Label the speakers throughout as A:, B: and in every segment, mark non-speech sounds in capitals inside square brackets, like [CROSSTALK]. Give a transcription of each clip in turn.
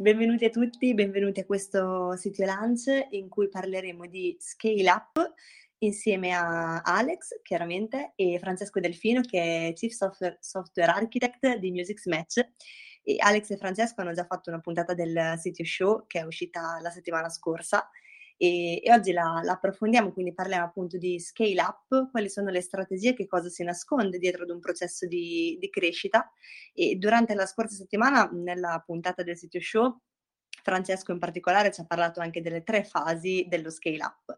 A: Benvenuti a tutti, benvenuti a questo sito lunch in cui parleremo di scale up insieme a Alex, chiaramente, e Francesco Delfino, che è Chief Software, Software Architect di Music Match. E Alex e Francesco hanno già fatto una puntata del Sitio Show che è uscita la settimana scorsa e, e oggi la, la, approfondiamo, quindi parliamo appunto di scale up, quali sono le strategie, che cosa si nasconde dietro ad un processo di, di crescita e durante la scorsa settimana nella puntata del sito show Francesco in particolare ci ha parlato anche delle tre fasi dello scale up.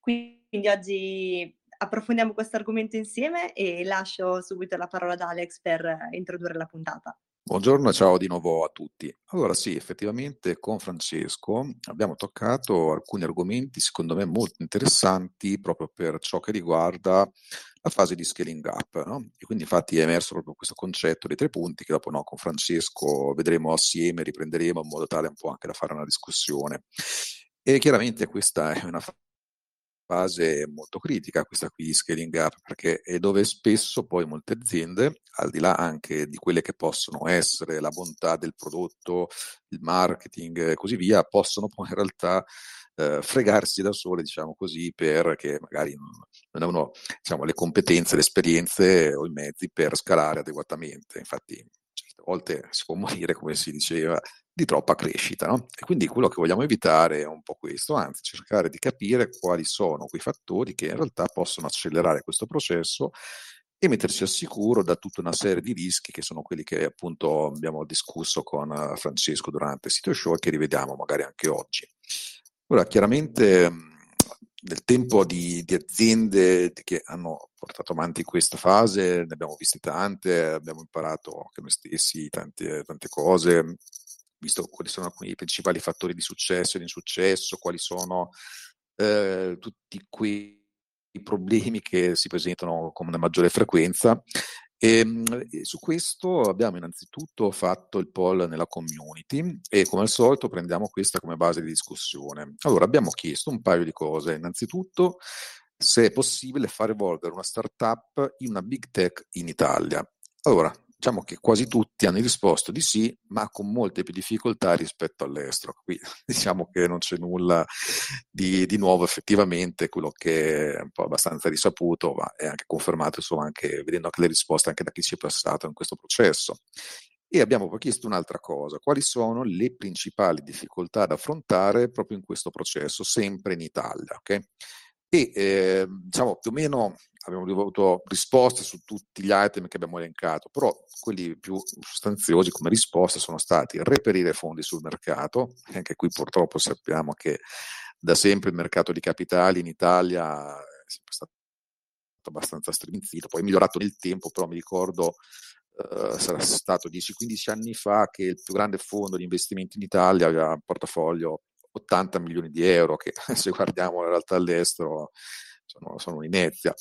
A: Quindi oggi approfondiamo questo argomento insieme e lascio subito la parola ad Alex per introdurre la puntata.
B: Buongiorno e ciao di nuovo a tutti. Allora sì, effettivamente con Francesco abbiamo toccato alcuni argomenti secondo me molto interessanti proprio per ciò che riguarda la fase di scaling up. No? E quindi infatti è emerso proprio questo concetto dei tre punti che dopo no, con Francesco vedremo assieme, riprenderemo in modo tale un po' anche da fare una discussione. E chiaramente questa è una fase molto critica questa qui scaling up perché è dove spesso poi molte aziende al di là anche di quelle che possono essere la bontà del prodotto il marketing e così via possono poi in realtà eh, fregarsi da sole diciamo così perché magari non hanno diciamo, le competenze le esperienze o i mezzi per scalare adeguatamente. Infatti certe volte si può morire come si diceva di troppa crescita. No? E quindi quello che vogliamo evitare è un po' questo, anzi cercare di capire quali sono quei fattori che in realtà possono accelerare questo processo e metterci al sicuro da tutta una serie di rischi che sono quelli che appunto abbiamo discusso con eh, Francesco durante il sito show e che rivediamo magari anche oggi. Ora, chiaramente nel tempo di, di, aziende che hanno portato avanti questa fase, ne abbiamo viste tante, abbiamo imparato anche noi stessi tante, tante cose, visto quali sono alcuni principali fattori di successo e di insuccesso, quali sono eh, tutti quei problemi che si presentano con una maggiore frequenza. Ehm, e, su questo abbiamo innanzitutto fatto il poll nella community e come al solito prendiamo questa come base di discussione. Allora abbiamo chiesto un paio di cose. Innanzitutto se è possibile far evolvere una startup in una big tech in Italia. Allora, diciamo che quasi tutti hanno risposto di sì, ma con molte più difficoltà rispetto all'estero. Qui [LAUGHS] diciamo che non c'è nulla di, di nuovo effettivamente, quello che è un po' abbastanza risaputo, ma è anche confermato, insomma, anche vedendo anche le risposte anche da chi ci è passato in questo processo. E abbiamo poi chiesto un'altra cosa, quali sono le principali difficoltà da affrontare proprio in questo processo, sempre in Italia. Okay? e eh, diciamo più o meno abbiamo avuto risposte su tutti gli item che abbiamo elencato, però quelli più sostanziosi come risposte sono stati reperire fondi sul mercato, anche qui purtroppo sappiamo che da sempre il mercato di capitali in Italia è sempre stato abbastanza striminzito, poi è migliorato nel tempo, però mi ricordo Uh, sarà stato 10-15 anni fa che il più grande fondo di investimenti in Italia aveva un portafoglio 80 milioni di euro che [LAUGHS] se guardiamo in realtà all'estero sono, sono un'inezia.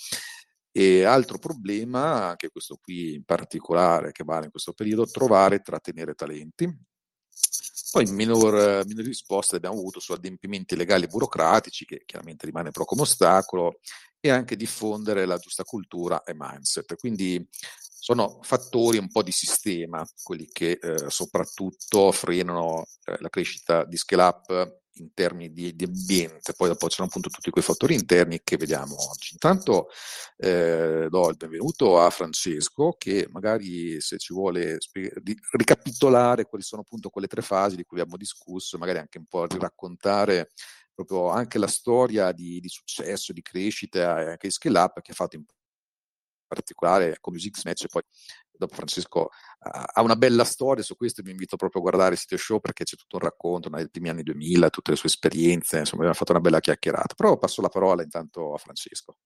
B: E altro problema, anche questo qui in particolare che vale in questo periodo, trovare e trattenere talenti. Poi minor, minori risposte abbiamo avuto su adempimenti legali e burocratici, che chiaramente rimane però come ostacolo, e anche diffondere la giusta cultura e mindset. Quindi sono fattori un po' di sistema, quelli che eh, soprattutto frenano eh, la crescita di scale up in termini di, di, ambiente, poi dopo c'erano appunto tutti quei fattori interni che vediamo oggi. Intanto eh, do il benvenuto a Francesco che magari se ci vuole spieg- ricapitolare quali sono appunto quelle tre fasi di cui abbiamo discusso, magari anche un po' raccontare proprio anche la storia di, di successo, di crescita e anche di scale up che ha fatto in particolare con Music Match e poi dopo Francesco ha una bella storia su questo, vi invito proprio a guardare il sito show perché c'è tutto un racconto nei primi anni 2000, tutte le sue esperienze, insomma abbiamo fatto una bella chiacchierata, però passo la parola intanto a Francesco.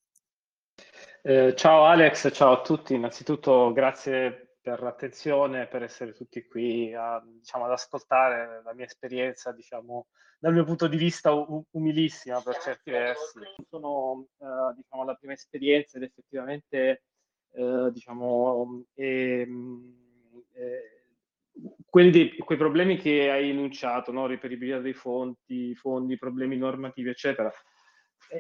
C: Eh, ciao Alex, ciao a tutti, innanzitutto grazie per l'attenzione, per essere tutti qui a, diciamo, ad ascoltare la mia esperienza, diciamo, dal mio punto di vista umilissima per certi versi. Sono eh, diciamo, la prima esperienza ed effettivamente eh, diciamo, eh, quelli dei, quei problemi che hai enunciato, no? reperibilità dei fonti, fondi, problemi normativi, eccetera,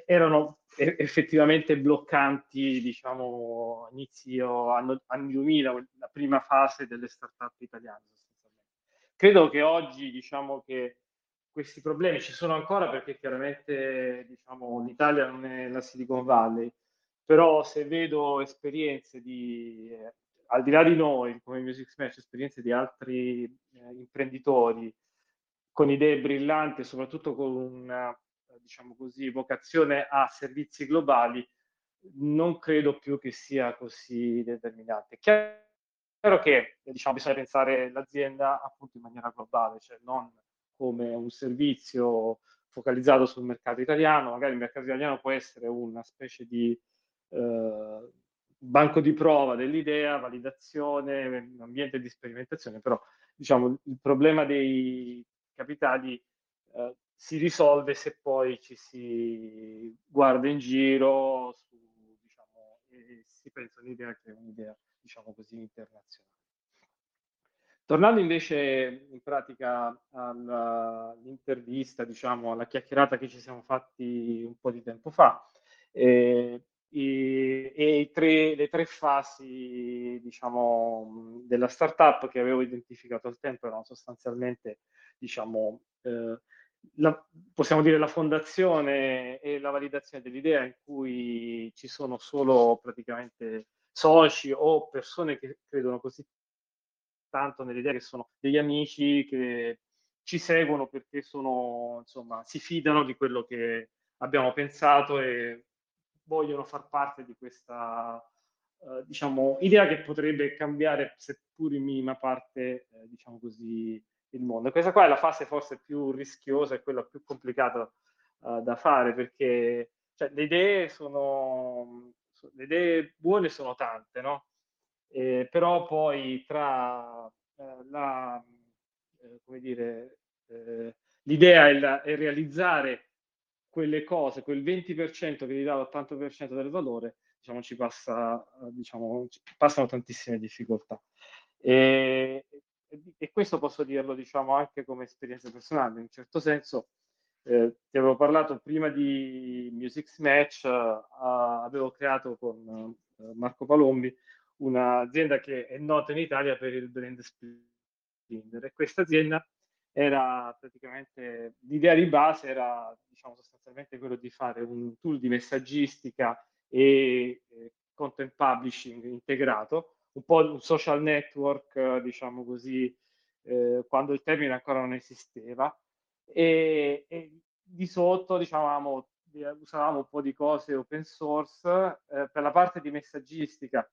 C: erano effettivamente bloccanti, diciamo, inizio anno, anni 2000, la prima fase delle start-up italiane. Credo che oggi, diciamo che questi problemi ci sono ancora perché chiaramente, diciamo, l'Italia non è la Silicon Valley, però se vedo esperienze di, eh, al di là di noi, come Music Smash, esperienze di altri eh, imprenditori con idee brillanti e soprattutto con una diciamo così, vocazione a servizi globali, non credo più che sia così determinante. Chiaro che diciamo, bisogna pensare l'azienda appunto in maniera globale, cioè non come un servizio focalizzato sul mercato italiano, magari il mercato italiano può essere una specie di eh, banco di prova dell'idea, validazione, ambiente di sperimentazione, però diciamo il problema dei capitali eh, si risolve se poi ci si guarda in giro su, diciamo, e si pensa un'idea che è un'idea, diciamo così, internazionale. Tornando invece in pratica all'intervista, diciamo, alla chiacchierata che ci siamo fatti un po' di tempo fa, eh, e, e tre, le tre fasi, diciamo, della startup che avevo identificato al tempo erano sostanzialmente, diciamo, eh, la, possiamo dire la fondazione e la validazione dell'idea in cui ci sono solo praticamente soci o persone che credono così tanto nell'idea che sono degli amici che ci seguono perché sono, insomma, si fidano di quello che abbiamo pensato e vogliono far parte di questa, eh, diciamo, idea che potrebbe cambiare, seppur in minima parte, eh, diciamo così, il mondo. questa qua è la fase forse più rischiosa e quella più complicata uh, da fare perché cioè, le idee sono le idee buone sono tante, no? Eh, però poi tra eh, la, eh, come dire, eh, l'idea e, la, e, realizzare quelle cose, quel 20% che gli dà l'80% del valore, diciamo, ci, passa, diciamo, ci passano tantissime difficoltà. E, e questo posso dirlo diciamo anche come esperienza personale, in un certo senso eh, ti avevo parlato prima di Music Match, uh, avevo creato con uh, Marco Palombi un'azienda che è nota in Italia per il brand Splinder e questa azienda era praticamente l'idea di base era diciamo sostanzialmente quello di fare un tool di messaggistica e, e content publishing integrato un po' un social network, diciamo così, eh, quando il termine ancora non esisteva. E, e di sotto, diciamo, usavamo un po' di cose open source. Eh, per la parte di messaggistica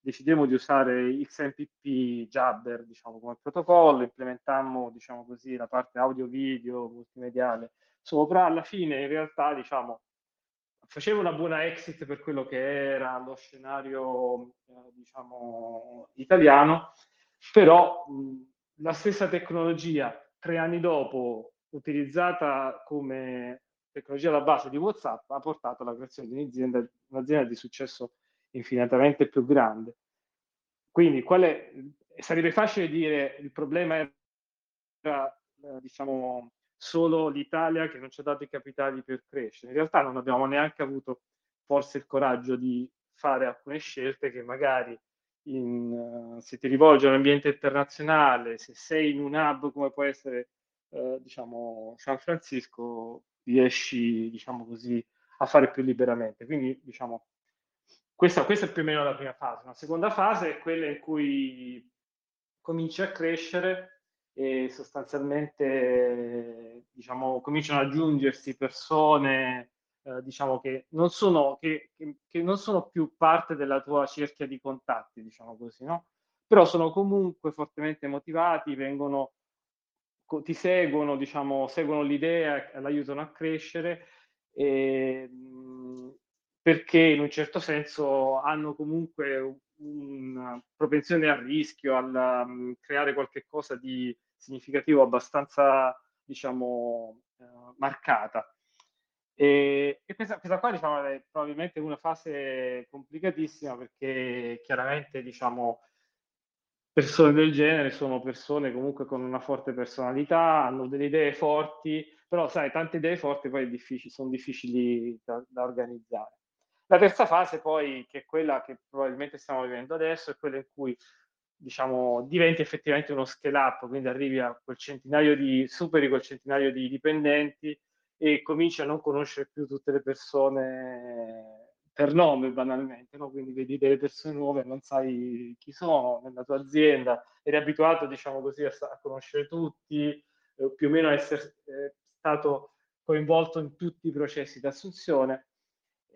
C: decidemmo di usare XMPP Jabber, diciamo, come protocollo, implementammo, diciamo così, la parte audio-video, multimediale sopra. Alla fine, in realtà, diciamo, faceva una buona exit per quello che era lo scenario, eh, diciamo, italiano, però mh, la stessa tecnologia, tre anni dopo, utilizzata come tecnologia alla base di WhatsApp, ha portato alla creazione di un'azienda, un'azienda di successo infinitamente più grande. Quindi è, sarebbe facile dire il problema era, eh, diciamo, solo l'Italia che non ci ha dato i capitali per crescere. In realtà non abbiamo neanche avuto forse il coraggio di fare alcune scelte che magari in, uh, se ti rivolgi all'ambiente internazionale, se sei in un hub come può essere uh, diciamo San Francisco, riesci diciamo così a fare più liberamente. Quindi diciamo questa, questa è più o meno la prima fase. La seconda fase è quella in cui cominci a crescere e sostanzialmente diciamo, cominciano ad aggiungersi persone eh, diciamo, che, non sono, che, che, non sono, più parte della tua cerchia di contatti, diciamo così, no? però sono comunque fortemente motivati, vengono, ti seguono, diciamo, seguono l'idea, l'aiutano a crescere. E, perché in un certo senso hanno comunque una propensione al rischio, a um, creare qualcosa di significativo abbastanza, diciamo, uh, marcata. E, e questa, questa, qua diciamo, è probabilmente una fase complicatissima perché chiaramente diciamo, persone del genere sono persone comunque con una forte personalità, hanno delle idee forti, però sai, tante idee forti poi difficili, sono difficili da, da, organizzare. La terza fase poi, che è quella che probabilmente stiamo vivendo adesso, è quella in cui diciamo, diventi effettivamente uno scale up, quindi arrivi a quel centinaio di, superi quel centinaio di dipendenti e cominci a non conoscere più tutte le persone per nome banalmente, no? quindi vedi delle persone nuove, non sai chi sono nella tua azienda, eri abituato diciamo così a, a conoscere tutti, eh, più o meno a essere eh, stato coinvolto in tutti i processi di assunzione,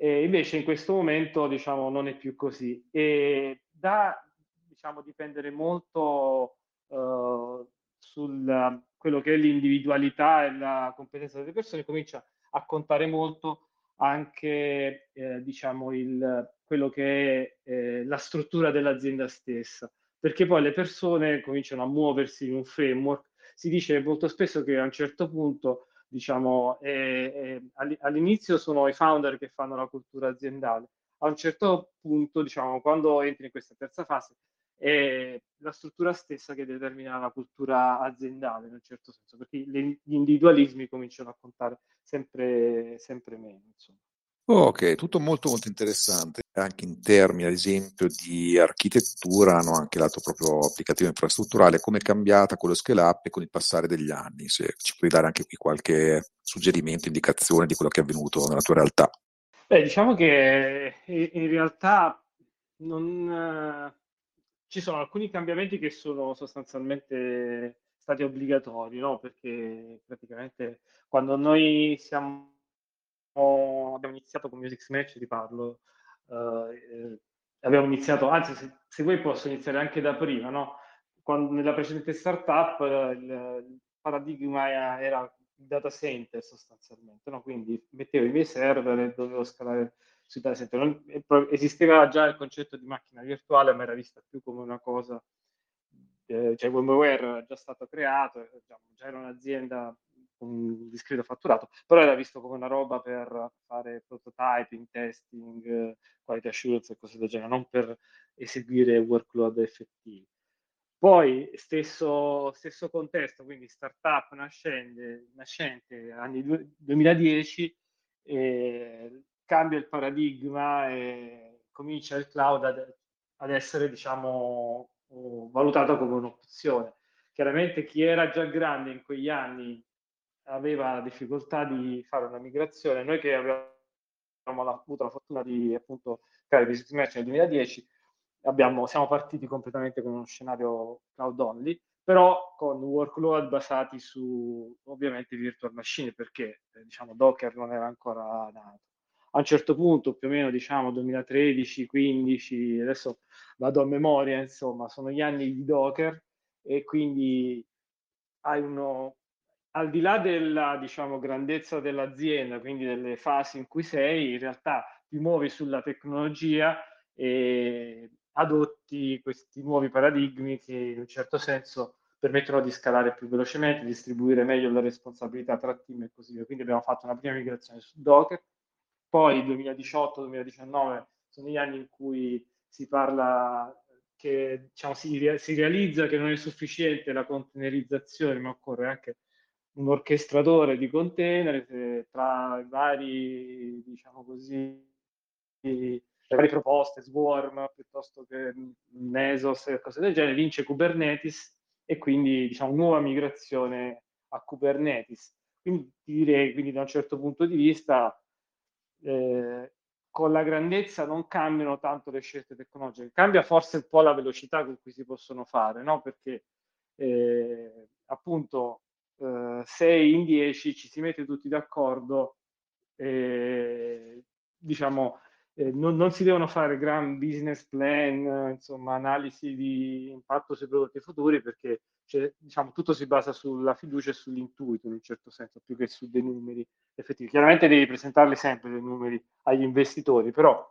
C: e invece in questo momento diciamo non è più così e da diciamo dipendere molto uh, sul quello che è l'individualità e la competenza delle persone, comincia a contare molto anche eh, diciamo il, quello che è eh, la struttura dell'azienda stessa, perché poi le persone cominciano a muoversi in un framework. Si dice molto spesso che a un certo punto, diciamo, eh, all'inizio sono i founder che fanno la cultura aziendale, a un certo punto, diciamo, quando entri in questa terza fase, è la struttura stessa che determina la cultura aziendale in un certo senso, perché gli individualismi cominciano a contare sempre, sempre meno. Insomma.
B: Ok, tutto molto molto interessante, anche in termini ad esempio di architettura, hanno anche lato proprio applicativo infrastrutturale, come è cambiata con lo scale up e con il passare degli anni, se ci puoi dare anche qui qualche suggerimento, indicazione di quello che è avvenuto nella tua realtà.
C: Beh, diciamo che in realtà non, ci sono alcuni cambiamenti che sono sostanzialmente stati obbligatori, no? Perché praticamente quando noi siamo, abbiamo iniziato con Music Match, ti parlo, eh, abbiamo iniziato, anzi se, se, vuoi posso iniziare anche da prima, no? Quando, nella precedente startup il, il paradigma era il data center sostanzialmente, no? quindi mettevo i miei server e dovevo scalare sui data center. esisteva già il concetto di macchina virtuale, ma era vista più come una cosa, eh, cioè VMware era già stato creato, eh, già, già era un'azienda un discreto fatturato, però era visto come una roba per fare prototyping, testing, quality assurance e cose del genere, non per eseguire workload effettivi. Poi stesso, stesso contesto, quindi startup nascente, nascente anni 2010, eh, cambia il paradigma e comincia il cloud ad, ad essere, diciamo, valutato come un'opzione. Chiaramente chi era già grande in quegli anni aveva difficoltà di fare una migrazione. Noi che abbiamo avuto la fortuna di appunto creare Business Match nel 2010, abbiamo, siamo partiti completamente con uno scenario cloud only, però con workload basati su ovviamente virtual machine, perché eh, diciamo Docker non era ancora nato a un certo punto, più o meno diciamo 2013, 15, adesso vado a memoria, insomma, sono gli anni di Docker e quindi hai uno, al di là della diciamo, grandezza dell'azienda, quindi delle fasi in cui sei, in realtà ti muovi sulla tecnologia e adotti questi nuovi paradigmi che in un certo senso permettono di scalare più velocemente, distribuire meglio la responsabilità tra team e così via. Quindi abbiamo fatto una prima migrazione su Docker, poi 2018-2019 sono gli anni in cui si parla che diciamo, si, si, realizza che non è sufficiente la containerizzazione, ma occorre anche un orchestratore di container eh, tra i vari, diciamo così, le varie proposte, Swarm piuttosto che Mesos e cose del genere, vince Kubernetes e quindi diciamo nuova migrazione a Kubernetes. Quindi direi, quindi da un certo punto di vista, eh, con la grandezza non cambiano tanto le scelte tecnologiche, cambia forse un po' la velocità con cui si possono fare, no? perché eh, appunto eh, 6 in 10 ci si mette tutti d'accordo, eh, diciamo, eh, non, non, si devono fare gran business plan, insomma, analisi di impatto sui prodotti futuri, perché cioè, diciamo, tutto si basa sulla fiducia e sull'intuito in un certo senso, più che su dei numeri effettivi. Chiaramente devi presentarli sempre dei numeri agli investitori, però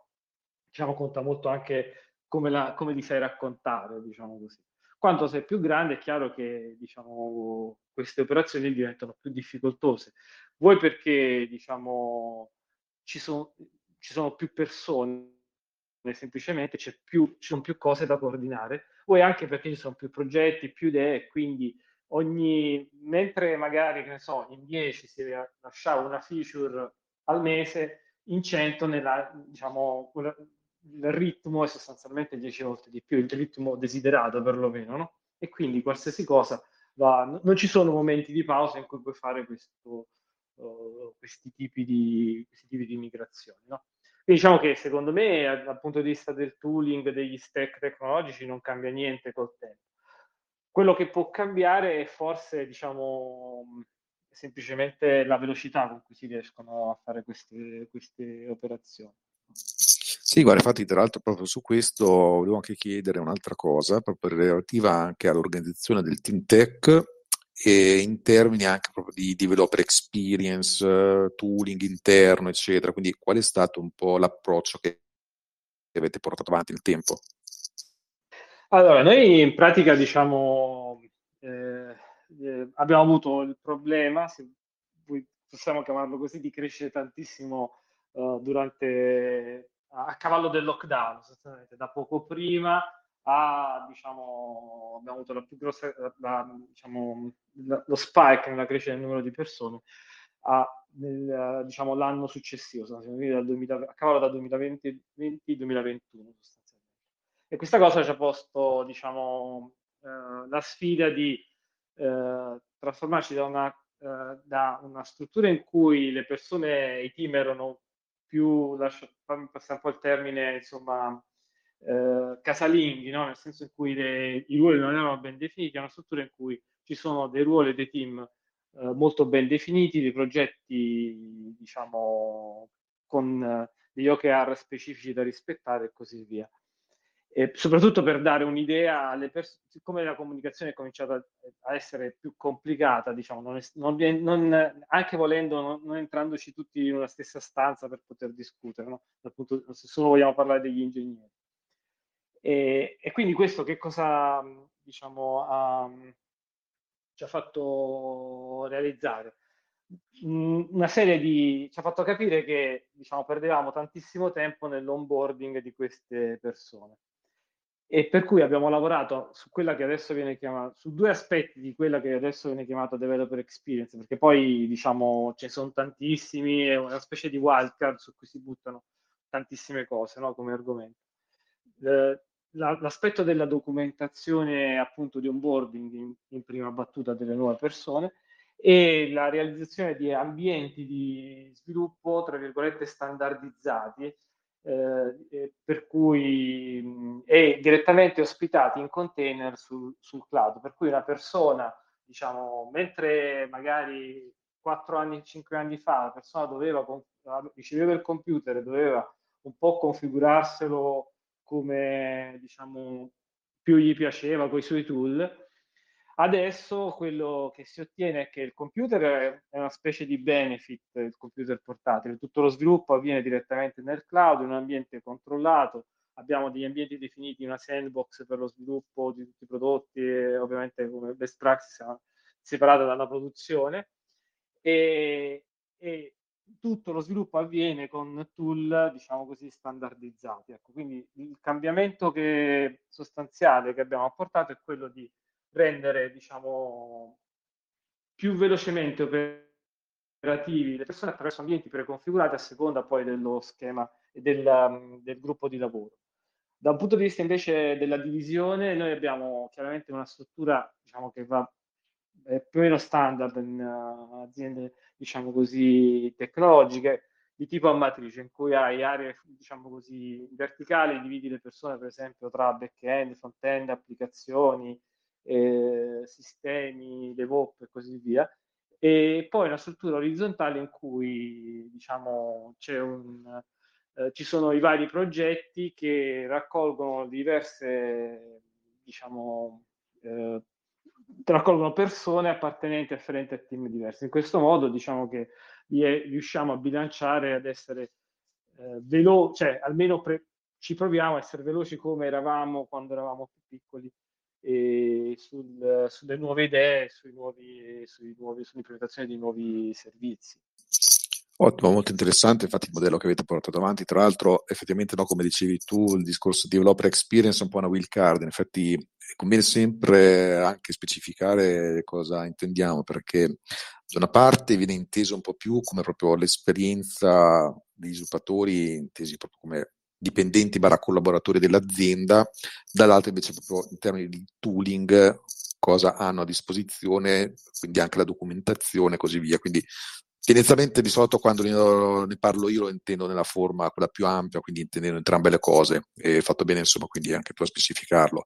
C: diciamo, conta molto anche come, la, come li sai raccontare, diciamo così. Quanto sei più grande è chiaro che diciamo, queste operazioni diventano più difficoltose. Vuoi perché diciamo, ci, sono, ci sono più persone, semplicemente più, ci sono più cose da coordinare, vuoi anche perché ci sono più progetti, più idee, quindi ogni, mentre magari, che ne so, in 10 si lasciava una feature al mese, in 100 nella, diciamo, il ritmo è sostanzialmente 10 volte di più, il ritmo desiderato perlomeno, no? E quindi qualsiasi cosa va, non ci sono momenti di pausa in cui puoi fare questo, uh, questi, tipi di, questi tipi di migrazioni, no? Quindi diciamo che secondo me dal punto di vista del tooling, degli stack tecnologici non cambia niente col tempo. Quello che può cambiare è forse, diciamo, semplicemente la velocità con cui si riescono a fare queste, queste operazioni.
B: Sì, guarda, infatti tra l'altro proprio su questo volevo anche chiedere un'altra cosa, proprio relativa anche all'organizzazione del team tech e in termini anche proprio di developer experience, tooling interno, eccetera. Quindi qual è stato un po' l'approccio che avete portato avanti nel tempo?
C: Allora, noi in pratica diciamo eh, eh, abbiamo avuto il problema, se possiamo chiamarlo così, di crescere tantissimo uh, durante a cavallo del lockdown, sostanzialmente da poco prima a, diciamo, abbiamo avuto la più grossa, la, diciamo, la, lo spike nella crescita del numero di persone a, nel, diciamo, l'anno successivo, dal 2000, a cavallo dal 2020-2021 sostanzialmente. E questa cosa ci ha posto, diciamo, eh, la sfida di eh, trasformarci da una, eh, da una struttura in cui le persone, i team erano più, lascio, fammi passare un po' il termine, insomma, eh, casalinghi, no? nel senso in cui le, i ruoli non erano ben definiti, è una struttura in cui ci sono dei ruoli e dei team eh, molto ben definiti, dei progetti, diciamo, con eh, degli OKR specifici da rispettare e così via e soprattutto per dare un'idea alle persone, siccome la comunicazione è cominciata a essere più complicata, diciamo, non è, non, non, anche volendo, non, non, entrandoci tutti in una stessa stanza per poter discutere, no? punto, se solo vogliamo parlare degli ingegneri. E, e quindi questo che cosa diciamo, ha, ci ha fatto realizzare? Una serie di ci ha fatto capire che diciamo, perdevamo tantissimo tempo nell'onboarding di queste persone e per cui abbiamo lavorato su quella che adesso viene chiamata, su due aspetti di quella che adesso viene chiamata developer experience, perché poi diciamo ce ne sono tantissimi, è una specie di wildcard su cui si buttano tantissime cose no? come argomento. Eh, l'aspetto della documentazione appunto di onboarding in, in prima battuta delle nuove persone e la realizzazione di ambienti di sviluppo, tra virgolette, standardizzati, eh, per cui mh, è direttamente ospitati in container sul, sul cloud, per cui una persona, diciamo, mentre magari 4 anni, 5 anni fa la persona doveva, riceveva il computer e doveva un po' configurarselo come, diciamo, più gli piaceva con i suoi tool, Adesso quello che si ottiene è che il computer è una specie di benefit, il computer portatile, tutto lo sviluppo avviene direttamente nel cloud, in un ambiente controllato, abbiamo degli ambienti definiti, una sandbox per lo sviluppo di tutti i prodotti, ovviamente come best practice separata dalla produzione, e, e, tutto lo sviluppo avviene con tool, diciamo così, standardizzati. Ecco, quindi il cambiamento che, sostanziale che abbiamo apportato è quello di rendere diciamo, più velocemente operativi le persone attraverso ambienti preconfigurati a seconda poi dello schema e del, um, del gruppo di lavoro. Da un punto di vista invece della divisione, noi abbiamo chiaramente una struttura diciamo, che va è più o meno standard in uh, aziende diciamo così tecnologiche di tipo a matrice in cui hai aree diciamo così verticali dividi le persone per esempio tra back-end, front-end, applicazioni eh, sistemi, DevOps e così via, e poi una struttura orizzontale in cui diciamo, un, eh, ci sono i vari progetti che raccolgono diverse, diciamo, eh, raccolgono persone appartenenti afferenti a team diversi. In questo modo diciamo che riusciamo a bilanciare ad essere eh, veloci, cioè almeno pre- ci proviamo a essere veloci come eravamo quando eravamo più piccoli e sul, sulle nuove idee, sui nuovi, sui nuovi, sull'implementazione di nuovi servizi.
B: Ottimo, molto interessante, infatti il modello che avete portato avanti, tra l'altro effettivamente no, come dicevi tu, il discorso di developer experience è un po' una wheel card, in effetti conviene sempre anche specificare cosa intendiamo, perché da una parte viene inteso un po' più come proprio l'esperienza degli sviluppatori, intesi proprio come dipendenti barra collaboratori dell'azienda, dall'altra invece proprio in termini di tooling, cosa hanno a disposizione, quindi anche la documentazione e così via. Quindi tendenzialmente di solito quando ne parlo io lo intendo nella forma quella più ampia, quindi intendendo entrambe le cose, e fatto bene insomma quindi anche tu a specificarlo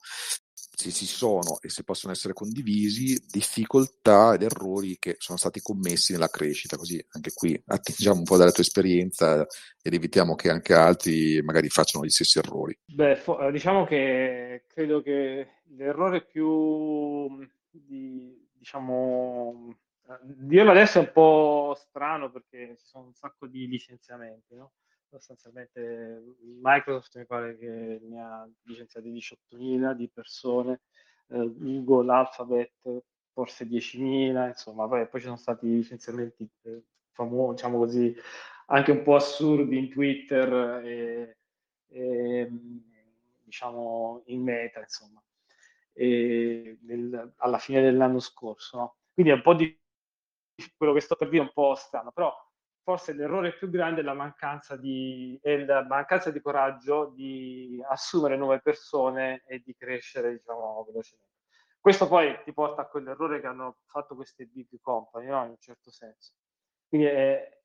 B: se ci sono e se possono essere condivisi difficoltà ed errori che sono stati commessi nella crescita, così anche qui [LAUGHS] attingiamo un po' dalla tua esperienza ed evitiamo che anche altri magari facciano gli stessi errori.
C: Beh, fo- diciamo che credo che l'errore più di, diciamo, dirlo adesso è un po' strano perché ci sono un sacco di licenziamenti, no? Sostanzialmente Microsoft mi pare che ne ha licenziati 18.000 di persone, eh, Google, Alphabet forse 10.000, insomma, poi, poi ci sono stati licenziamenti eh, famosi, diciamo così, anche un po' assurdi in Twitter e, e diciamo in meta, insomma, nel, alla fine dell'anno scorso. No? Quindi è un po' di quello che sto per dire, un po' strano, però forse l'errore più grande è la mancanza di, la mancanza di coraggio di assumere nuove persone e di crescere, diciamo, velocemente. Questo poi ti porta a quell'errore che hanno fatto queste big company, no? in un certo senso. Quindi, è,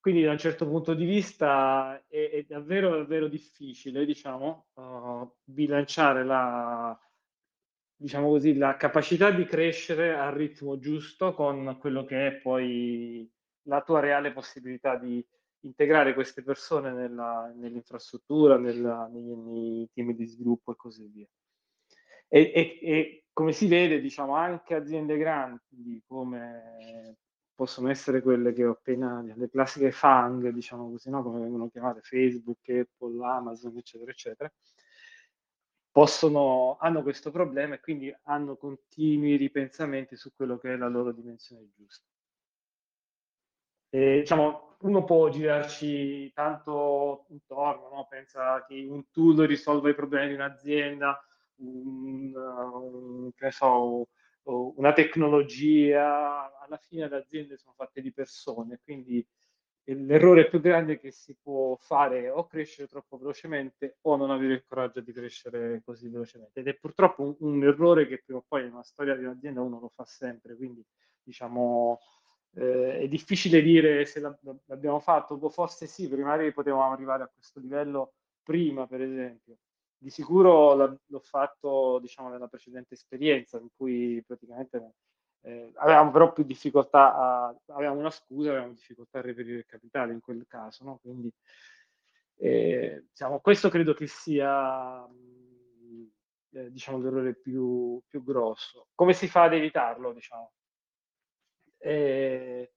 C: quindi da un certo punto di vista è, è davvero, davvero difficile, diciamo, uh, bilanciare la, diciamo così, la capacità di crescere al ritmo giusto con quello che è poi la tua reale possibilità di integrare queste persone nella, nell'infrastruttura, nella, nei, nei, team di sviluppo e così via. E, e, e, come si vede, diciamo, anche aziende grandi come possono essere quelle che ho appena, le classiche FANG, diciamo così, no? come vengono chiamate Facebook, Apple, Amazon, eccetera, eccetera, possono, hanno questo problema e quindi hanno continui ripensamenti su quello che è la loro dimensione giusta. E, diciamo, uno può girarci tanto intorno, no? pensa che un tool risolva i problemi di un'azienda, un, un, so, una tecnologia, alla fine le aziende sono fatte di persone, quindi l'errore più grande che si può fare è o crescere troppo velocemente o non avere il coraggio di crescere così velocemente. Ed è purtroppo un, un errore che prima o poi nella storia di un'azienda uno lo fa sempre, quindi diciamo eh, è difficile dire se l'abbiamo fatto, forse sì, magari potevamo arrivare a questo livello prima, per esempio. Di sicuro l'ho fatto, diciamo, nella precedente esperienza, in cui praticamente eh, avevamo però più difficoltà a, avevamo una scusa, avevamo difficoltà a reperire il capitale in quel caso, no? Quindi, eh, diciamo, questo credo che sia, eh, diciamo, l'errore più, più grosso. Come si fa ad evitarlo, diciamo? Eh,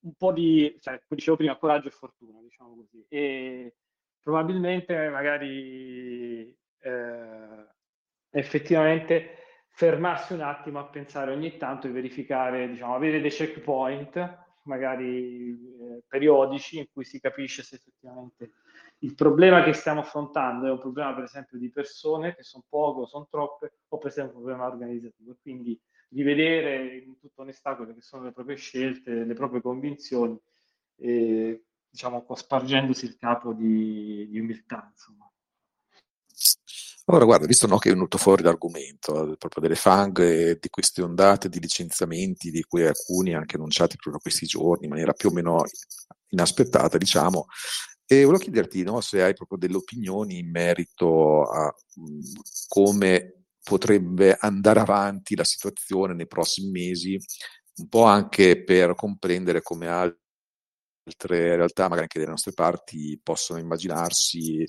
C: un po' di, cioè, come dicevo prima, coraggio e fortuna, diciamo così. E probabilmente magari eh, effettivamente fermarsi un attimo a pensare ogni tanto e verificare, diciamo, avere dei checkpoint, magari eh, periodici, in cui si capisce se effettivamente il problema che stiamo affrontando è un problema, per esempio, di persone che sono poche o sono troppe, o per esempio un problema organizzativo. Quindi di vedere in tutta onestà quelle che sono le proprie scelte, le proprie convinzioni, e, diciamo, spargendosi il capo di, di umiltà. Insomma.
B: Allora, guarda, visto no, che è venuto fuori l'argomento proprio delle fang di queste ondate di licenziamenti, di cui alcuni anche annunciati proprio questi giorni in maniera più o meno inaspettata, diciamo, e volevo chiederti no, se hai proprio delle opinioni in merito a mh, come potrebbe andare avanti la situazione nei prossimi mesi, un po' anche per comprendere come altre realtà, magari anche delle nostre parti, possono immaginarsi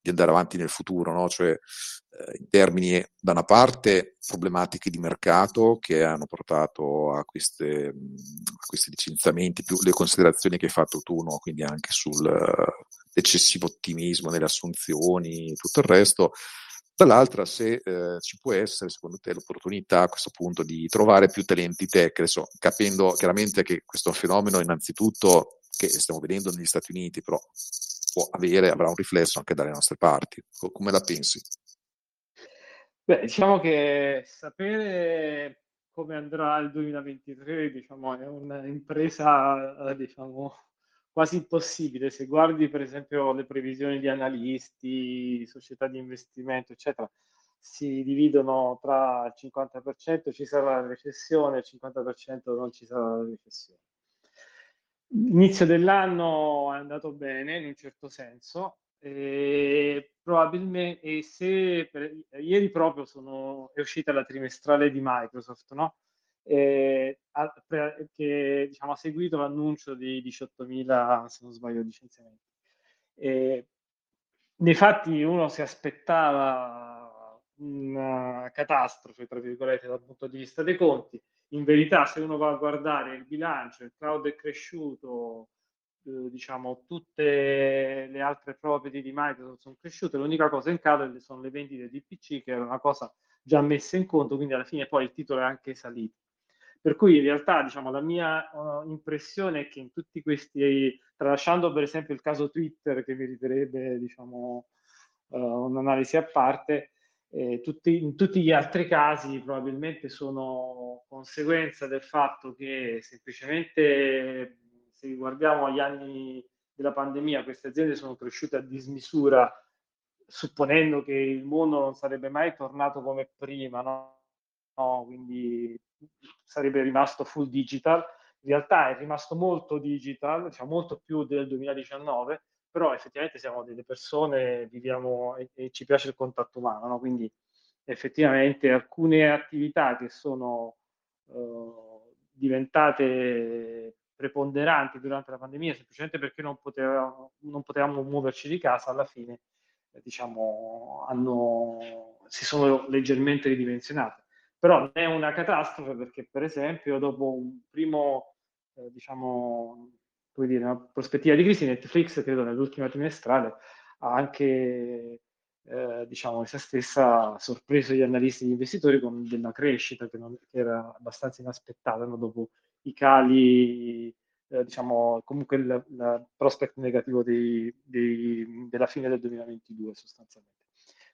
B: di andare avanti nel futuro, no? cioè eh, in termini da una parte problematiche di mercato che hanno portato a, queste, a questi licenziamenti, più le considerazioni che hai fatto tu, no? quindi anche sull'eccessivo ottimismo nelle assunzioni, tutto il resto, Dall'altra, se eh, ci può essere, secondo te, l'opportunità a questo punto di trovare più talenti tech, adesso, capendo chiaramente che questo fenomeno, innanzitutto, che stiamo vedendo negli Stati Uniti, però può avere, avrà un riflesso anche dalle nostre parti. Come la pensi?
C: Beh, diciamo che sapere come andrà il 2023, diciamo, è un'impresa, diciamo, quasi impossibile. Se guardi per esempio le previsioni di analisti, società di investimento, eccetera, si dividono tra il 50% ci sarà la recessione e il 50% non ci sarà la recessione. L'inizio dell'anno è andato bene in un certo senso, e probabilmente e se per, ieri proprio sono, è uscita la trimestrale di Microsoft, no? Eh, che diciamo, ha seguito l'annuncio di 18.000, se non sbaglio, licenziamenti. Eh, nei fatti uno si aspettava una catastrofe, tra virgolette, dal punto di vista dei conti. In verità, se uno va a guardare il bilancio, il cloud è cresciuto, eh, diciamo, tutte le altre property di Microsoft sono cresciute, l'unica cosa in calo sono le vendite di PC, che era una cosa già messa in conto, quindi alla fine poi il titolo è anche salito. Per cui in realtà diciamo, la mia uh, impressione è che in tutti questi, tralasciando per esempio il caso Twitter che meriterebbe diciamo, uh, un'analisi a parte, eh, tutti, in tutti gli altri casi probabilmente sono conseguenza del fatto che semplicemente se guardiamo gli anni della pandemia queste aziende sono cresciute a dismisura supponendo che il mondo non sarebbe mai tornato come prima, no? Quindi sarebbe rimasto full digital. In realtà è rimasto molto digital, diciamo molto più del 2019, però effettivamente siamo delle persone, viviamo e, e ci piace il contatto umano, no? quindi effettivamente alcune attività che sono uh, diventate preponderanti durante la pandemia semplicemente perché non potevamo, non potevamo muoverci di casa, alla fine diciamo, hanno, si sono leggermente ridimensionate però non è una catastrofe perché per esempio dopo un primo, eh, diciamo, come dire, una prospettiva di crisi, Netflix credo nell'ultima trimestrale ha anche, eh, diciamo, essa stessa sorpreso gli analisti e gli investitori con della crescita che, non, che era abbastanza inaspettata no? dopo i cali, eh, diciamo, comunque il, il prospect negativo dei, dei, della fine del 2022 sostanzialmente.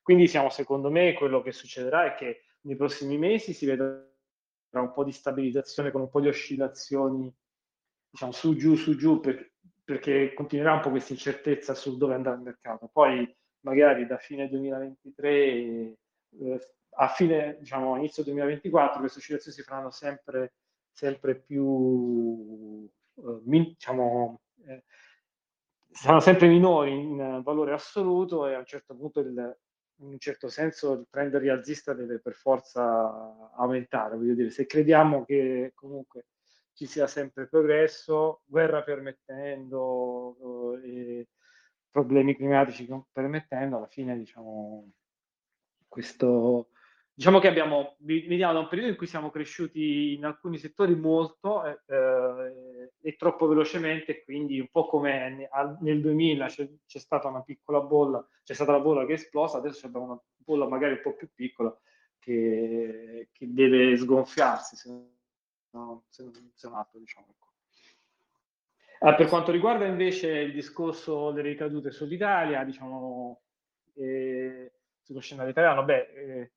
C: Quindi siamo, secondo me, quello che succederà è che nei prossimi mesi si vedrà un po' di stabilizzazione con un po' di oscillazioni, diciamo, su giù, su giù, per, perché continuerà un po' questa incertezza su dove andare il mercato. Poi magari da fine 2023 eh, a fine, diciamo, inizio 2024 queste oscillazioni si faranno sempre, sempre più, eh, min, diciamo, eh, saranno sempre minori in valore assoluto e a un certo punto il, in un certo senso il trend rialzista deve per forza aumentare. Voglio dire, se crediamo che comunque ci sia sempre progresso, guerra permettendo, eh, problemi climatici permettendo, alla fine diciamo questo diciamo che abbiamo veniamo da un periodo in cui siamo cresciuti in alcuni settori molto eh, eh, e troppo velocemente, quindi un po' come nel 2000 c'è, c'è, stata una piccola bolla, c'è stata la bolla che è esplosa, adesso abbiamo una bolla magari un po' più piccola che, che deve sgonfiarsi se, no, se, se un altro, diciamo. Ecco. Ah, per quanto riguarda invece il discorso delle ricadute sull'Italia, diciamo, eh, sullo scenario italiano, beh, eh,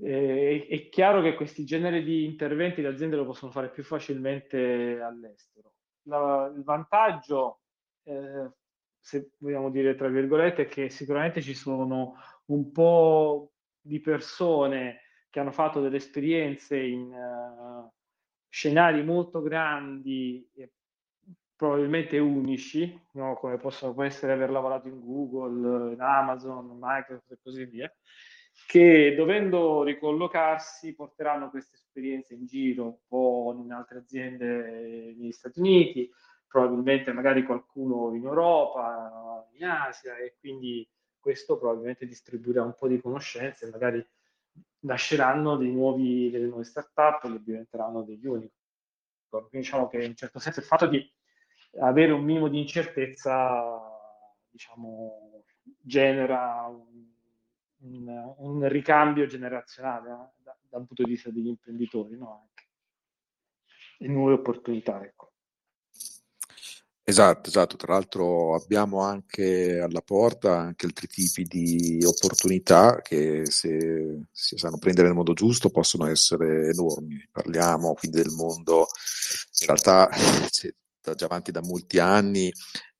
C: eh, è chiaro che questi generi di interventi le aziende lo possono fare più facilmente all'estero. La, il vantaggio, eh, se vogliamo dire tra virgolette, è che sicuramente ci sono un po' di persone che hanno fatto delle esperienze in uh, scenari molto grandi e probabilmente unici, no? come possono essere aver lavorato in Google, in Amazon, Microsoft e così via che dovendo ricollocarsi porteranno queste esperienze in giro, un po' in altre aziende negli Stati Uniti, probabilmente magari qualcuno in Europa, in Asia e quindi questo probabilmente distribuirà un po' di conoscenze, magari nasceranno nuovi, delle nuove start-up che diventeranno degli unici. Quindi diciamo che in certo senso il fatto di avere un minimo di incertezza diciamo, genera un, un, un ricambio generazionale eh, da, da, un punto di vista degli imprenditori no? Anche. e nuove opportunità. Ecco.
B: Esatto, esatto. Tra l'altro abbiamo anche alla porta anche altri tipi di opportunità che se si sanno prendere nel modo giusto possono essere enormi. Parliamo quindi del mondo, in realtà [LAUGHS] sta già avanti da molti anni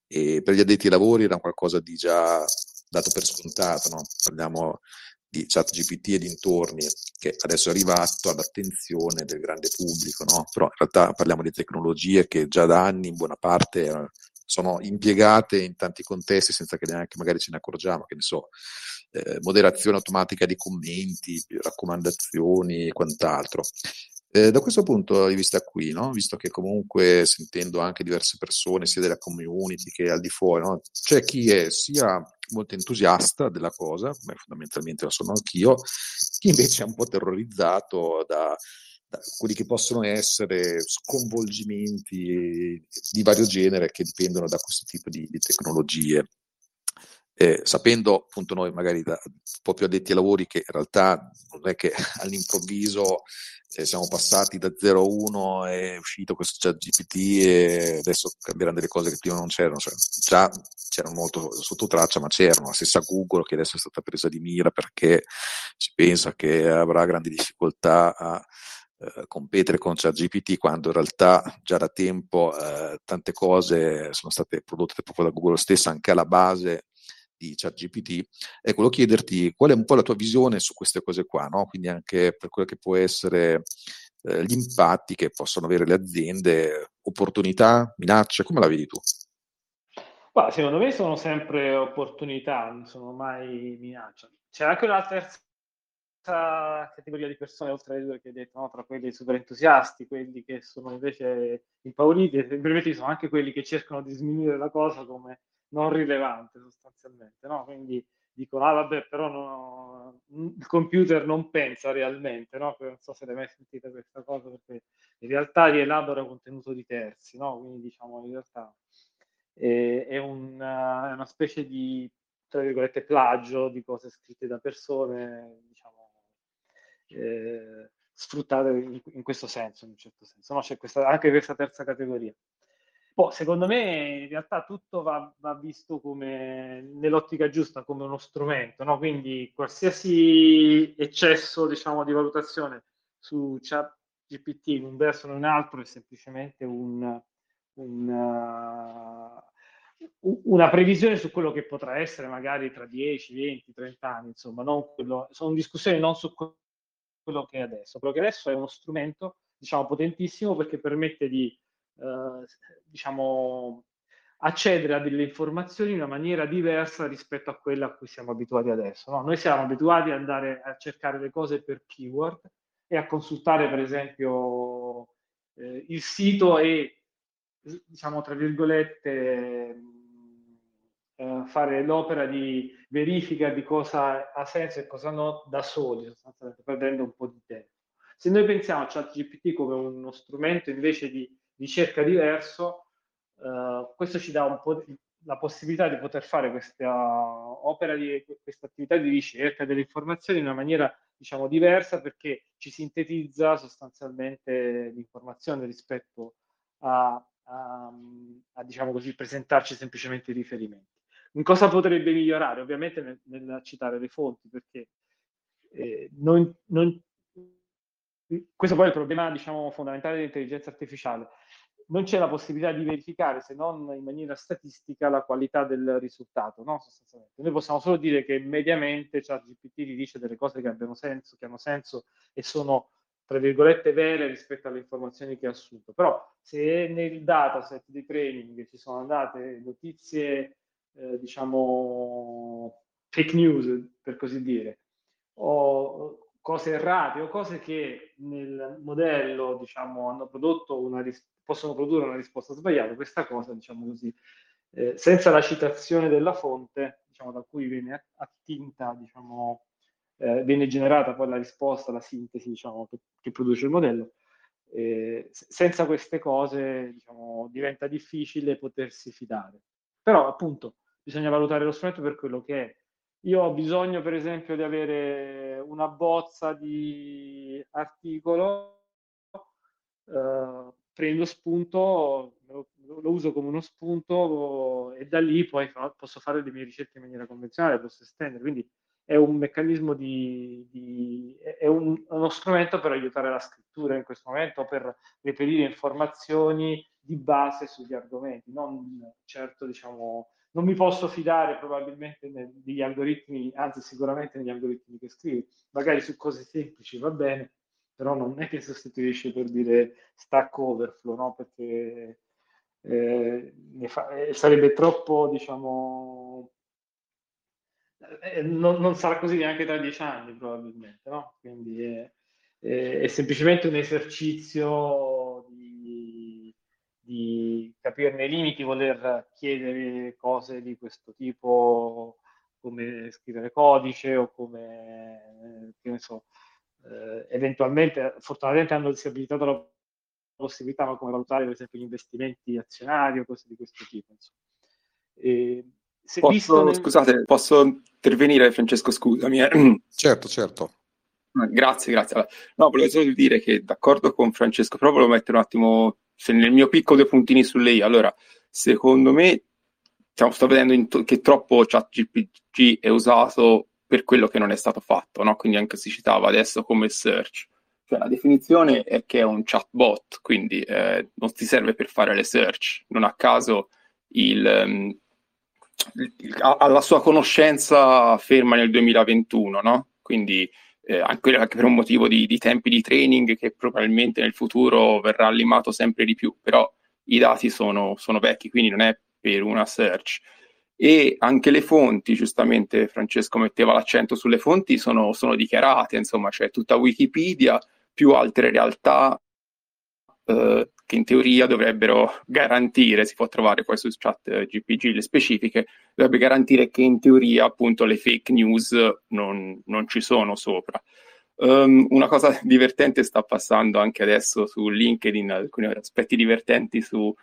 B: e per gli addetti ai lavori era qualcosa di già dato per scontato, no? Parliamo di chat GPT e dintorni, che adesso è arrivato all'attenzione del grande pubblico, no? però in realtà parliamo di tecnologie che già da anni in buona parte eh, sono impiegate in tanti contesti senza che neanche magari ce ne accorgiamo, che ne so, eh, moderazione automatica di commenti, raccomandazioni e quant'altro. Eh, da questo punto di vista qui, no? visto che comunque sentendo anche diverse persone, sia della community che al di fuori, no? c'è chi è sia molto entusiasta della cosa, come fondamentalmente lo sono anch'io, chi invece è un po' terrorizzato da, da quelli che possono essere sconvolgimenti di vario genere che dipendono da questo tipo di, di tecnologie. Eh, sapendo appunto noi magari da un po' più addetti ai lavori che in realtà non è che [LAUGHS] all'improvviso eh, siamo passati da 0 a 1 è uscito questo chat GPT e adesso cambieranno delle cose che prima non c'erano cioè, già c'erano molto sotto traccia ma c'erano. La stessa Google che adesso è stata presa di mira perché si pensa che avrà grandi difficoltà a eh, competere con ChatGPT quando in realtà già da tempo eh, tante cose sono state prodotte proprio da Google stessa anche alla base di ChatGPT, ecco, volevo chiederti qual è un po' la tua visione su queste cose qua, no? quindi anche per quello che può essere eh, gli impatti che possono avere le aziende, opportunità, minacce, come la vedi tu?
C: Bah, secondo me sono sempre opportunità, non sono mai minacce. C'è anche una terza categoria di persone, oltre alle due che hai detto, no? tra quelli super entusiasti, quelli che sono invece impauriti, e semplicemente sono anche quelli che cercano di sminuire la cosa come non rilevante sostanzialmente, no? Quindi dicono, ah vabbè, però no, il computer non pensa realmente, no? Non so se l'hai mai sentita questa cosa, perché in realtà rielabora contenuto di terzi, no? Quindi diciamo, in realtà è, è, una, è una specie di, tra virgolette, plagio di cose scritte da persone, diciamo, eh, sfruttate in, in, questo senso, in un certo senso. No? C'è questa, anche questa terza categoria. Poi, secondo me, in realtà tutto va, va, visto come nell'ottica giusta, come uno strumento, no? Quindi qualsiasi eccesso, diciamo, di valutazione su chat GPT in un verso o in un altro è semplicemente un, un, uh, una previsione su quello che potrà essere magari tra 10, 20, 30 anni, insomma, quello, sono discussioni non su quello che è adesso. Quello che adesso è uno strumento, diciamo, potentissimo perché permette di eh, diciamo, accedere a delle informazioni in una maniera diversa rispetto a quella a cui siamo abituati adesso. No? Noi siamo abituati ad andare a cercare le cose per keyword e a consultare, per esempio, eh, il sito e, diciamo, tra virgolette, eh, fare l'opera di verifica di cosa ha senso e cosa no da soli, sostanzialmente perdendo un po' di tempo. Se noi pensiamo a ChatGPT come uno strumento invece di ricerca diverso, eh, questo ci dà un po' di, la possibilità di poter fare questa opera di questa attività di ricerca delle informazioni in una maniera diciamo diversa perché ci sintetizza sostanzialmente l'informazione rispetto a, a, a diciamo così presentarci semplicemente i riferimenti. In cosa potrebbe migliorare? Ovviamente nel, nel citare le fonti perché eh, non, non, questo poi è il problema diciamo, fondamentale dell'intelligenza artificiale non c'è la possibilità di verificare, se non in maniera statistica, la qualità del risultato. No? Noi possiamo solo dire che mediamente ChatGPT dice delle cose che abbiano senso, che hanno senso e sono tra virgolette vere rispetto alle informazioni che ha assunto. Però se nel dataset di training ci sono andate notizie, eh, diciamo, fake news, per così dire, o cose errate o cose che nel modello, diciamo, hanno prodotto una risposta possono produrre una risposta sbagliata. Questa cosa, diciamo così, eh, senza la citazione della fonte, diciamo, da cui viene attinta, diciamo, eh, viene generata poi la risposta, la sintesi, diciamo, che, che produce il modello. Eh, senza queste cose, diciamo, diventa difficile potersi fidare. Però, appunto, bisogna valutare lo strumento per quello che è. Io ho bisogno, per esempio, di avere una bozza di articolo, eh, prendo spunto, lo, lo, uso come uno spunto e da lì poi fa, posso fare le mie ricerche in maniera convenzionale, posso estendere. Quindi è un meccanismo di, di è un, uno strumento per aiutare la scrittura in questo momento, per reperire informazioni di base sugli argomenti, non certo diciamo non mi posso fidare probabilmente degli algoritmi, anzi sicuramente negli algoritmi che scrivi, magari su cose semplici va bene, però non è che sostituisce per dire stack overflow, no? Perché eh, fa, eh, sarebbe troppo, diciamo, eh, non, non, sarà così neanche tra dieci anni probabilmente, no? Quindi è, è, è semplicemente un esercizio di, di capirne i limiti, voler chiedere cose di questo tipo come scrivere codice o come, che ne so, eh, eventualmente, fortunatamente hanno disabilitato la possibilità, ma come valutare per esempio gli investimenti azionari o cose di questo tipo.
D: E, posso, nel... Scusate, posso intervenire Francesco, scusami.
B: Eh. Certo, certo.
D: Ah, grazie, grazie. No, volevo solo dire che d'accordo con Francesco, però volevo mettere un attimo nel mio picco due puntini sulle I. Allora, secondo me, diciamo, sto vedendo to- che troppo ChatGPT è usato per quello che non è stato fatto, no? quindi anche si citava adesso come search. Cioè, la definizione è che è un chatbot, quindi eh, non ti serve per fare le search. Non a caso il, um, il, ha la sua conoscenza ferma nel 2021, no? quindi eh, anche, anche, per un motivo di, di, tempi di training che probabilmente nel futuro verrà limato sempre di più, però i dati sono, sono vecchi, quindi non è per una search e anche le fonti, giustamente Francesco metteva l'accento sulle fonti, sono, sono dichiarate, insomma c'è tutta Wikipedia più altre realtà eh, che in teoria dovrebbero garantire, si può trovare poi su chat eh, GPG le specifiche, dovrebbe garantire che in teoria appunto le fake news non, non ci sono sopra. Um, una cosa divertente sta passando anche adesso su LinkedIn, alcuni aspetti divertenti su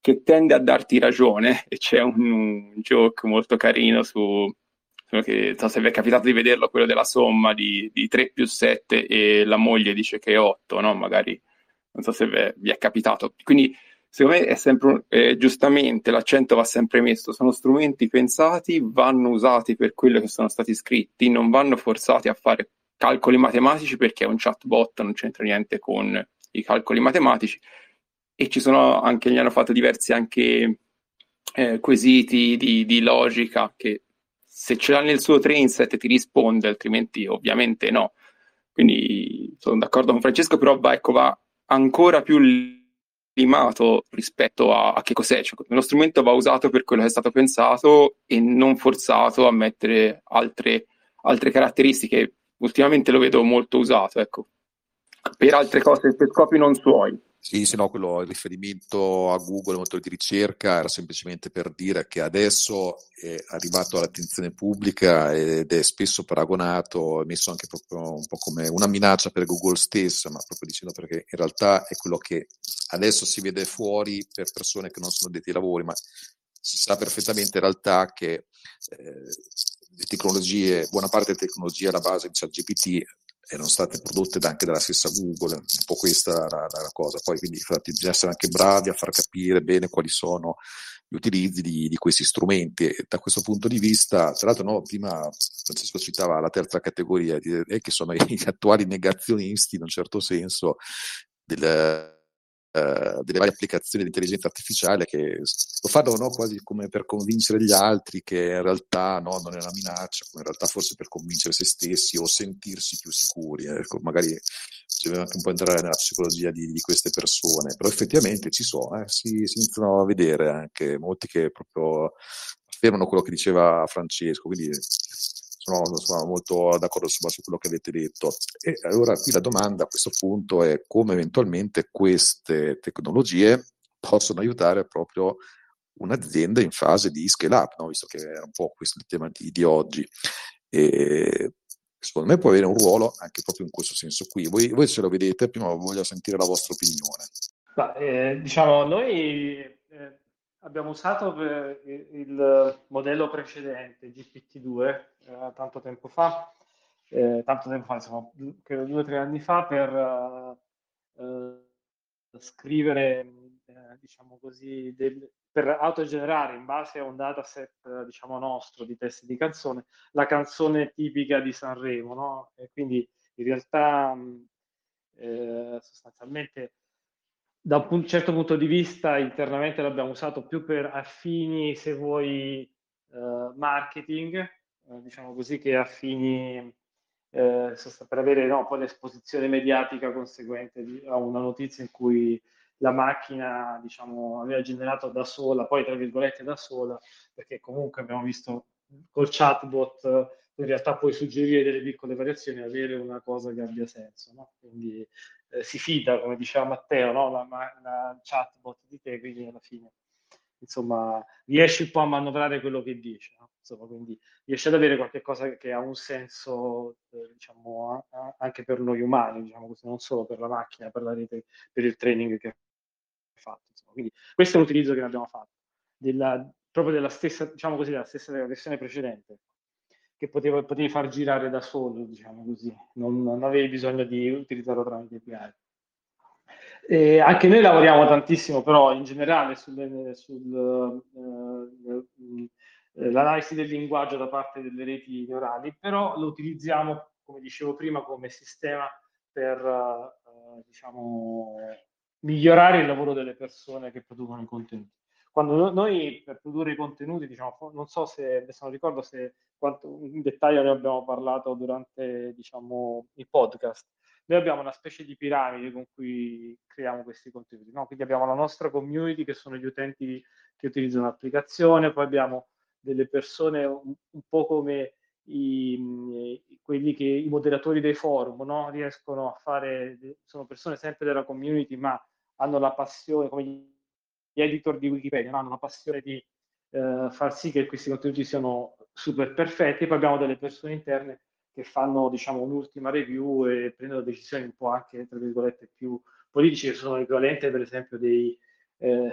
D: che tende a darti ragione e c'è un, un joke molto carino su che so se vi è capitato di vederlo, quello della somma di, di 3 più 7 e la moglie dice che è 8, no? Magari non so se vi, vi è capitato. Quindi secondo me è sempre, eh, giustamente l'accento va sempre messo, sono strumenti pensati, vanno usati per quello che sono stati scritti, non vanno forzati a fare calcoli matematici perché è un chatbot, non c'entra niente con i calcoli matematici e ci sono anche, gli hanno fatto diversi anche eh, quesiti di, di, logica che se ce l'ha nel suo trainset ti risponde, altrimenti ovviamente no. Quindi sono d'accordo con Francesco, però va, ecco, va ancora più limato rispetto a, a che cos'è. Cioè, lo strumento va usato per quello che è stato pensato e non forzato a mettere altre, altre caratteristiche. Ultimamente lo vedo molto usato, ecco, per altre cose, per scopi non suoi.
B: Sì, se no, quello, il riferimento a Google, motore di ricerca, era semplicemente per dire che adesso è arrivato all'attenzione pubblica ed è spesso paragonato, messo anche proprio un po' come una minaccia per Google stessa, ma proprio dicendo perché in realtà è quello che adesso si vede fuori per persone che non sono detti ai lavori, ma si sa perfettamente in realtà che eh, le tecnologie, buona parte delle tecnologie alla base di ChatGPT erano state prodotte anche dalla stessa Google, un po' questa la, la, la cosa. Poi quindi infatti bisogna essere anche bravi a far capire bene quali sono gli utilizzi di, di questi strumenti e da questo punto di vista, tra l'altro no, prima Francesco citava la terza categoria, eh, che sono [LAUGHS] gli attuali negazionisti in un certo senso del Uh, delle varie applicazioni di intelligenza artificiale che lo fanno no, quasi come per convincere gli altri che in realtà no, non è una minaccia, come in realtà forse per convincere se stessi o sentirsi più sicuri. Ecco, magari bisogna anche un po' entrare nella psicologia di, di queste persone, però effettivamente ci sono, eh, si, si, iniziano a vedere anche molti che proprio affermano quello che diceva Francesco, quindi sono sono, molto d'accordo insomma, su quello che avete detto. E allora qui la domanda a questo punto è come eventualmente queste tecnologie possono aiutare proprio un'azienda in fase di scale up, no? visto che è un po' questo il tema di, di oggi. E secondo me può avere un ruolo anche proprio in questo senso qui. Voi, voi se lo vedete, prima voglio sentire la vostra opinione.
C: Ma, eh, diciamo, noi eh, abbiamo usato il modello precedente, GPT-2, eh, tanto tempo fa, eh, tanto tempo fa, insomma, credo due o tre anni fa, per eh, scrivere, diciamo così, del, per autogenerare in base a un dataset, diciamo, nostro di testi di canzone, la canzone tipica di Sanremo, no? E quindi in realtà eh, sostanzialmente da un certo punto di vista internamente l'abbiamo usato più per affini, se vuoi, eh, marketing, eh, diciamo così, che affini eh, per avere no, poi l'esposizione mediatica conseguente di, a una notizia in cui la macchina diciamo, aveva generato da sola, poi tra virgolette da sola, perché comunque abbiamo visto col chatbot in realtà puoi suggerire delle piccole variazioni avere una cosa che abbia senso. No? Quindi eh, si fida, come diceva Matteo, no? la, la, chatbot di te, quindi alla fine insomma riesci un po' a manovrare quello che dice. No? Insomma, quindi riesci ad avere qualcosa che ha un senso, eh, diciamo, a, a, anche per noi umani, diciamo così, non solo per la macchina, per la rete, per il training che fatto. Insomma. Quindi questo è l'utilizzo che abbiamo fatto, della, proprio della stessa, diciamo così, della stessa versione precedente, che potevo, potevi far girare da solo, diciamo così, non, non avevi bisogno di utilizzarlo tramite API. E anche noi lavoriamo tantissimo, però in generale sull'analisi sul, uh, del linguaggio da parte delle reti neurali, però lo utilizziamo, come dicevo prima, come sistema per uh, diciamo, migliorare il lavoro delle persone che producono i contenuti. Quando noi per produrre i contenuti, diciamo, non so se adesso non ricordo se quanto in dettaglio ne abbiamo parlato durante diciamo, i podcast. Noi abbiamo una specie di piramide con cui creiamo questi contenuti. No? Quindi abbiamo la nostra community che sono gli utenti che utilizzano l'applicazione, poi abbiamo delle persone un, un po' come i, quelli che i moderatori dei forum no? riescono a fare, sono persone sempre della community, ma hanno la passione, come gli editor di Wikipedia, no? hanno la passione di eh, far sì che questi contenuti siano super perfetti, poi abbiamo delle persone interne che fanno diciamo un'ultima review e prendono decisioni un po' anche tra virgolette più politiche che sono equivalenti per esempio dei eh,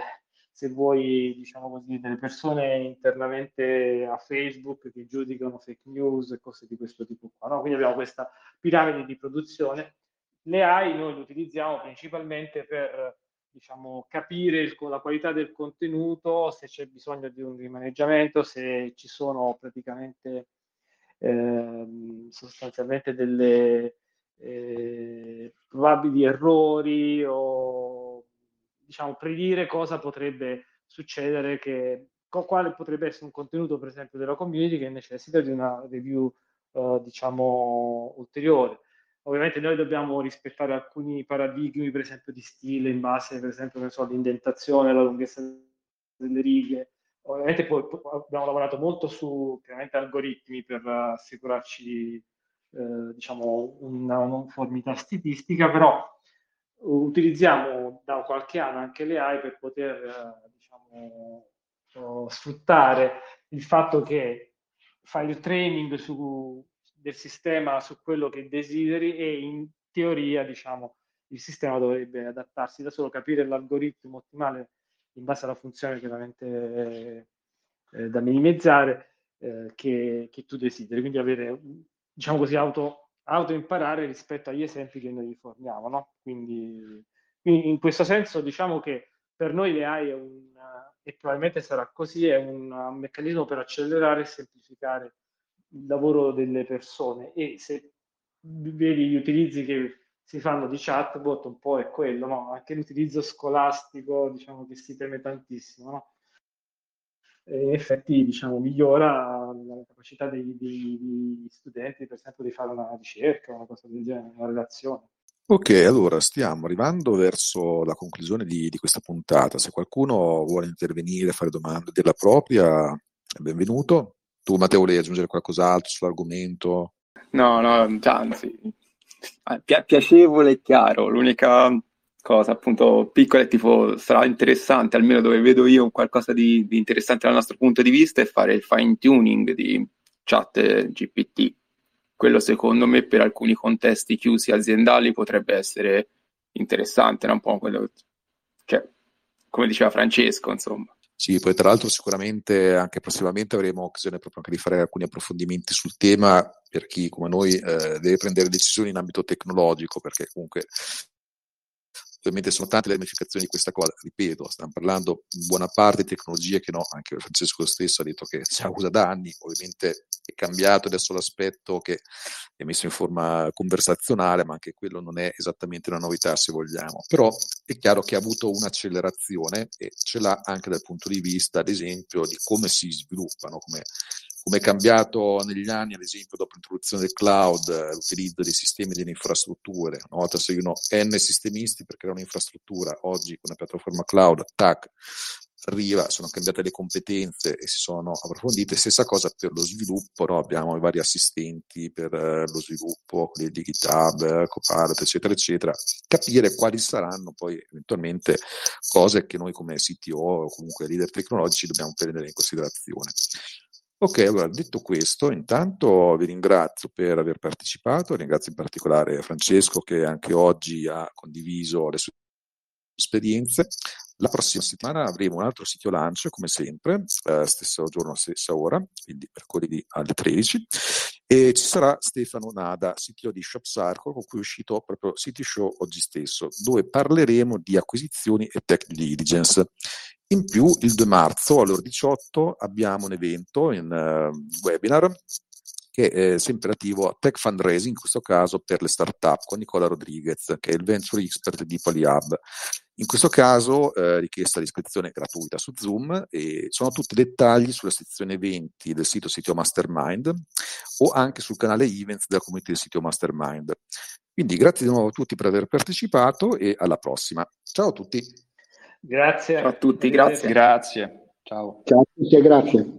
C: se vuoi diciamo così delle persone internamente a Facebook che giudicano fake news e cose di questo tipo qua no? quindi abbiamo questa piramide di produzione le AI noi le utilizziamo principalmente per diciamo, capire il, la qualità del contenuto, se c'è bisogno di un rimaneggiamento, se ci sono praticamente eh, sostanzialmente delle eh, probabili errori o diciamo predire cosa potrebbe succedere che quale potrebbe essere un contenuto per esempio della community che necessita di una review eh, diciamo ulteriore Ovviamente noi dobbiamo rispettare alcuni paradigmi, per esempio di stile, in base, per esempio, so, all'indentazione, alla lunghezza delle righe. Ovviamente poi, abbiamo lavorato molto su algoritmi per assicurarci eh, diciamo, una uniformità stilistica, però utilizziamo da qualche anno anche le AI per poter eh, diciamo, sfruttare il fatto che fai il training su del sistema su quello che desideri e in teoria, diciamo, il sistema dovrebbe adattarsi da solo, capire l'algoritmo ottimale in base alla funzione chiaramente eh, da minimizzare eh, che, che, tu desideri, quindi avere, diciamo così, auto, auto imparare rispetto agli esempi che noi forniamo, no? Quindi, quindi in questo senso diciamo che per noi le AI è un, e probabilmente sarà così, è un meccanismo per accelerare e semplificare il lavoro delle persone e se vedi gli utilizzi che si fanno di chatbot un po' è quello, no? anche l'utilizzo scolastico diciamo che si teme tantissimo, no? E in effetti diciamo, migliora la capacità degli, studenti per esempio di fare una ricerca, una cosa del genere, una relazione.
B: Ok, allora stiamo arrivando verso la conclusione di, di questa puntata. Se qualcuno vuole intervenire, fare domande della propria, benvenuto. Tu Matteo volevi aggiungere qualcos'altro sull'argomento?
D: No, no, anzi, ah, pi- piacevole e chiaro. L'unica cosa appunto piccola e tipo sarà interessante, almeno dove vedo io qualcosa di, di interessante dal nostro punto di vista, è fare il fine tuning di chat GPT. Quello secondo me per alcuni contesti chiusi aziendali potrebbe essere interessante, un po' quello che, come diceva Francesco, insomma.
B: Sì, poi tra l'altro sicuramente anche prossimamente avremo occasione proprio anche di fare alcuni approfondimenti sul tema per chi come noi eh, deve prendere decisioni in ambito tecnologico, perché comunque Ovviamente sono tante le ramificazioni di questa cosa, ripeto, stiamo parlando in buona parte di tecnologie che no, anche Francesco stesso ha detto che si usa da anni, ovviamente è cambiato adesso l'aspetto che è messo in forma conversazionale, ma anche quello non è esattamente una novità se vogliamo, però è chiaro che ha avuto un'accelerazione e ce l'ha anche dal punto di vista, ad esempio, di come si sviluppano, come come è cambiato negli anni, ad esempio, dopo l'introduzione del cloud, l'utilizzo dei sistemi delle infrastrutture. Una volta seguivano N sistemisti perché era un'infrastruttura, oggi con la piattaforma cloud, tac, arriva, sono cambiate le competenze e si sono approfondite. Stessa cosa per lo sviluppo, no? abbiamo i vari assistenti per uh, lo sviluppo, quelli di GitHub, Copilot, eccetera, eccetera. Capire quali saranno poi eventualmente cose che noi come CTO o comunque leader tecnologici dobbiamo prendere in considerazione. Ok, allora detto questo, intanto vi ringrazio per aver partecipato, ringrazio in particolare Francesco che anche oggi ha condiviso le sue esperienze. La prossima settimana avremo un altro sito lancio, come sempre, eh, stesso giorno, stessa ora, quindi mercoledì alle 13. E ci sarà Stefano Nada, CTO di ShopSarco, con cui è uscito proprio City Show oggi stesso, dove parleremo di acquisizioni e tech diligence. In più, il 2 marzo alle ore 18 abbiamo un evento in uh, webinar che è sempre attivo a Tech Fundraising, in questo caso per le startup, con Nicola Rodriguez, che è il Venture Expert di Polyhub. In questo caso eh, richiesta l'iscrizione gratuita su Zoom e sono tutti dettagli sulla sezione eventi del sito Sitio Mastermind o anche sul canale events della community del sito Mastermind. Quindi grazie di nuovo a tutti per aver partecipato e alla prossima. Ciao a tutti.
C: Grazie.
D: Ciao a tutti, grazie.
E: Grazie. Ciao.
F: Ciao a tutti e grazie.